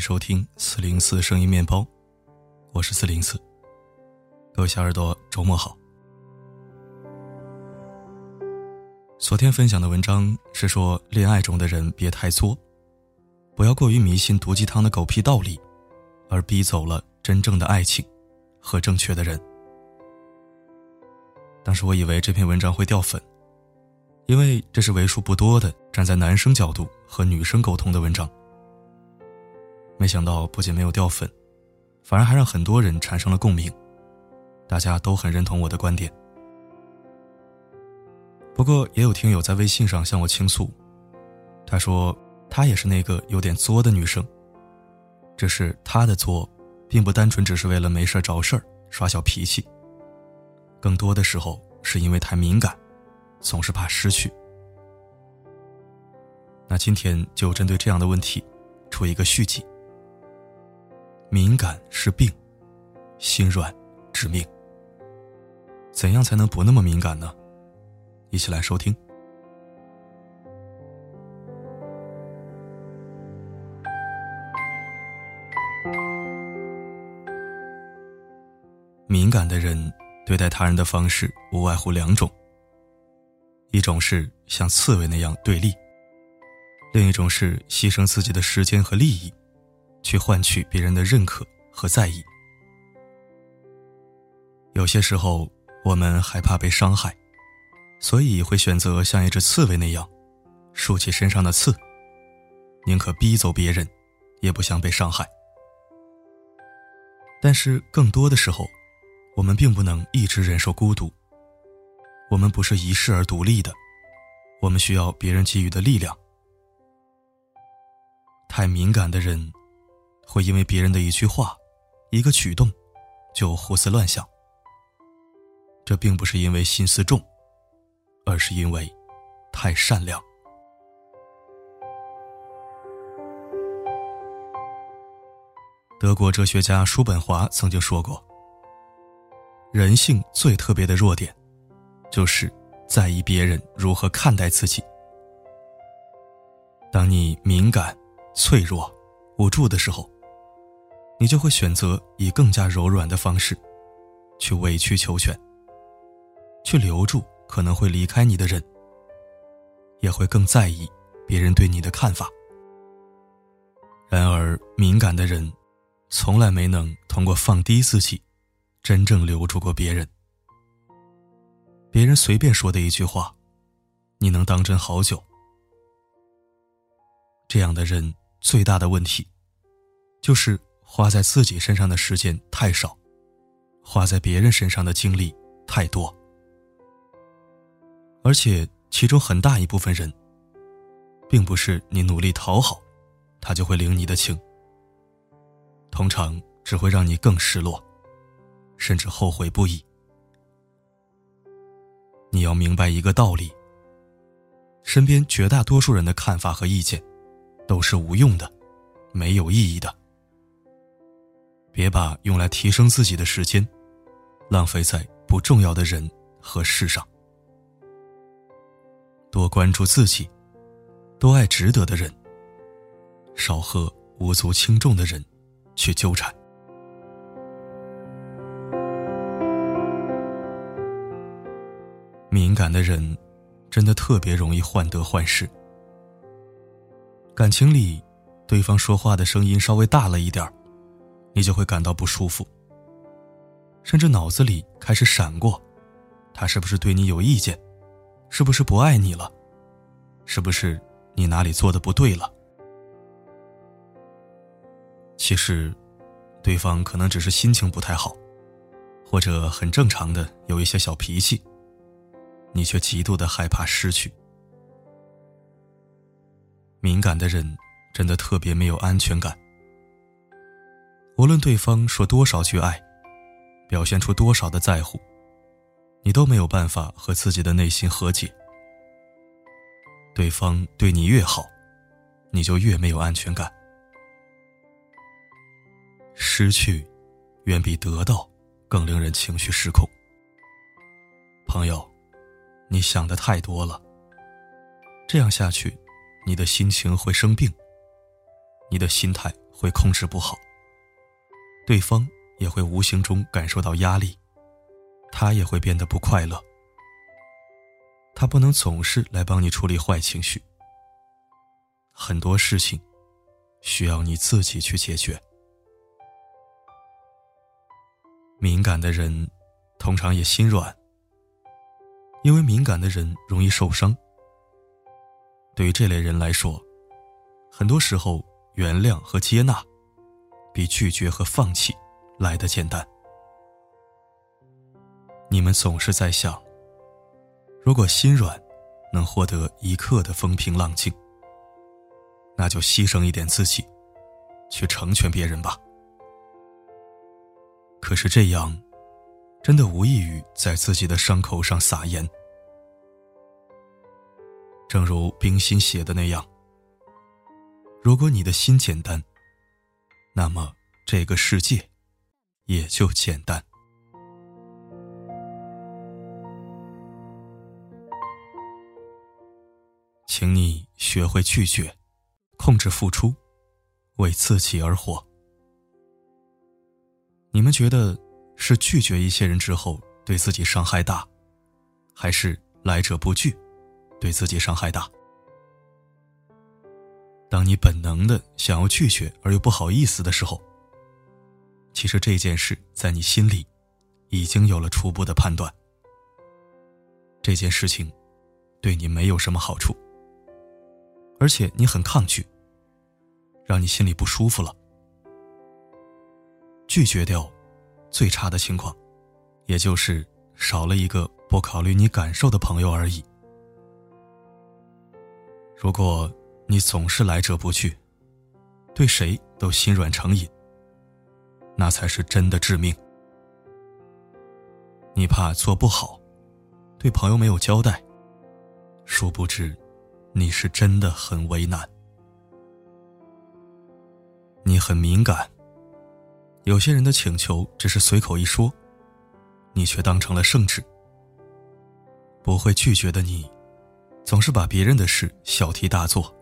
收听四零四声音面包，我是四零四。各位小耳朵，周末好。昨天分享的文章是说，恋爱中的人别太作，不要过于迷信毒鸡汤的狗屁道理，而逼走了真正的爱情和正确的人。当时我以为这篇文章会掉粉，因为这是为数不多的站在男生角度和女生沟通的文章。没想到不仅没有掉粉，反而还让很多人产生了共鸣，大家都很认同我的观点。不过也有听友在微信上向我倾诉，他说他也是那个有点作的女生，只是他的作，并不单纯只是为了没事找事儿耍小脾气，更多的时候是因为太敏感，总是怕失去。那今天就针对这样的问题，出一个续集。敏感是病，心软致命。怎样才能不那么敏感呢？一起来收听。敏感的人对待他人的方式无外乎两种：一种是像刺猬那样对立，另一种是牺牲自己的时间和利益。去换取别人的认可和在意。有些时候，我们害怕被伤害，所以会选择像一只刺猬那样，竖起身上的刺，宁可逼走别人，也不想被伤害。但是，更多的时候，我们并不能一直忍受孤独。我们不是一世而独立的，我们需要别人给予的力量。太敏感的人。会因为别人的一句话、一个举动，就胡思乱想。这并不是因为心思重，而是因为太善良。德国哲学家叔本华曾经说过：“人性最特别的弱点，就是在意别人如何看待自己。当你敏感、脆弱、无助的时候。”你就会选择以更加柔软的方式，去委曲求全，去留住可能会离开你的人，也会更在意别人对你的看法。然而，敏感的人，从来没能通过放低自己，真正留住过别人。别人随便说的一句话，你能当真好久。这样的人最大的问题，就是。花在自己身上的时间太少，花在别人身上的精力太多，而且其中很大一部分人，并不是你努力讨好，他就会领你的情，通常只会让你更失落，甚至后悔不已。你要明白一个道理：身边绝大多数人的看法和意见，都是无用的，没有意义的。别把用来提升自己的时间，浪费在不重要的人和事上。多关注自己，多爱值得的人，少和无足轻重的人去纠缠。敏感的人，真的特别容易患得患失。感情里，对方说话的声音稍微大了一点儿。你就会感到不舒服，甚至脑子里开始闪过，他是不是对你有意见？是不是不爱你了？是不是你哪里做的不对了？其实，对方可能只是心情不太好，或者很正常的有一些小脾气，你却极度的害怕失去。敏感的人真的特别没有安全感。无论对方说多少句爱，表现出多少的在乎，你都没有办法和自己的内心和解。对方对你越好，你就越没有安全感。失去，远比得到更令人情绪失控。朋友，你想的太多了。这样下去，你的心情会生病，你的心态。会控制不好，对方也会无形中感受到压力，他也会变得不快乐。他不能总是来帮你处理坏情绪，很多事情需要你自己去解决。敏感的人通常也心软，因为敏感的人容易受伤。对于这类人来说，很多时候原谅和接纳，比拒绝和放弃来的简单。你们总是在想，如果心软能获得一刻的风平浪静，那就牺牲一点自己，去成全别人吧。可是这样，真的无异于在自己的伤口上撒盐。正如冰心写的那样：“如果你的心简单，那么这个世界也就简单。”请你学会拒绝，控制付出，为自己而活。你们觉得是拒绝一些人之后对自己伤害大，还是来者不拒，对自己伤害大？当你本能的想要拒绝而又不好意思的时候，其实这件事在你心里已经有了初步的判断。这件事情对你没有什么好处，而且你很抗拒，让你心里不舒服了。拒绝掉，最差的情况，也就是少了一个不考虑你感受的朋友而已。如果你总是来者不拒，对谁都心软成瘾，那才是真的致命。你怕做不好，对朋友没有交代，殊不知，你是真的很为难。你很敏感。有些人的请求只是随口一说，你却当成了圣旨。不会拒绝的你，总是把别人的事小题大做，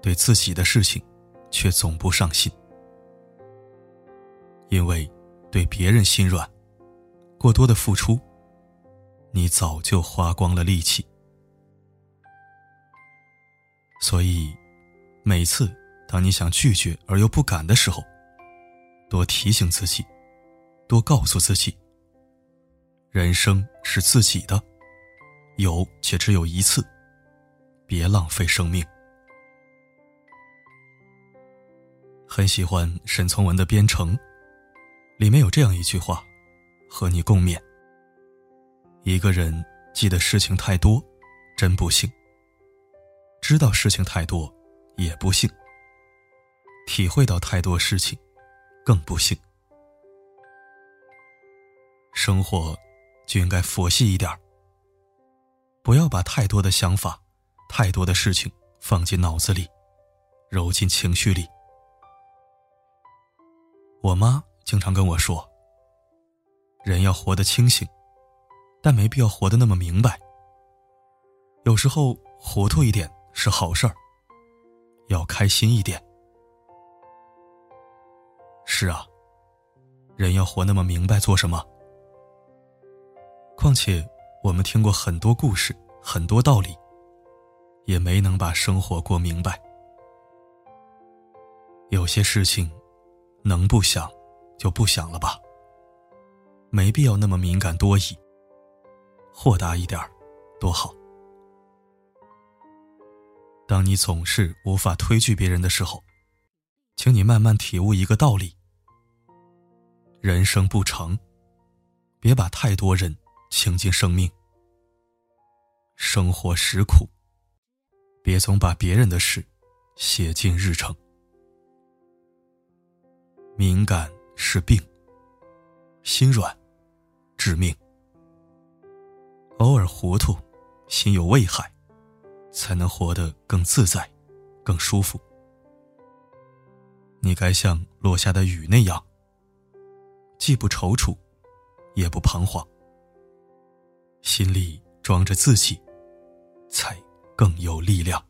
对自己的事情却总不上心。因为对别人心软，过多的付出，你早就花光了力气。所以，每次当你想拒绝而又不敢的时候，多提醒自己，多告诉自己。人生是自己的，有且只有一次，别浪费生命。很喜欢沈从文的《编程》，里面有这样一句话，和你共勉：一个人记得事情太多，真不幸；知道事情太多，也不幸；体会到太多事情。更不幸，生活就应该佛系一点不要把太多的想法、太多的事情放进脑子里，揉进情绪里。我妈经常跟我说：“人要活得清醒，但没必要活得那么明白。有时候糊涂一点是好事儿，要开心一点。”是啊，人要活那么明白做什么？况且我们听过很多故事，很多道理，也没能把生活过明白。有些事情，能不想就不想了吧，没必要那么敏感多疑。豁达一点多好。当你总是无法推拒别人的时候，请你慢慢体悟一个道理。人生不长，别把太多人请进生命。生活实苦，别总把别人的事写进日程。敏感是病，心软致命。偶尔糊涂，心有畏害，才能活得更自在，更舒服。你该像落下的雨那样。既不踌躇，也不彷徨，心里装着自己，才更有力量。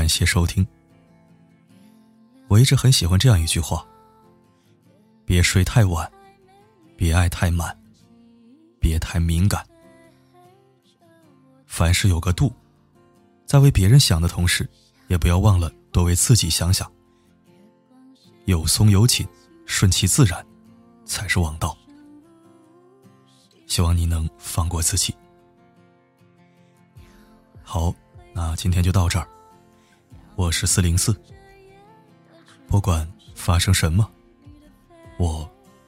感谢收听。我一直很喜欢这样一句话：别睡太晚，别爱太满，别太敏感。凡事有个度，在为别人想的同时，也不要忘了多为自己想想。有松有紧，顺其自然，才是王道。希望你能放过自己。好，那今天就到这儿。我是四零四，不管发生什么，我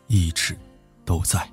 一直都在。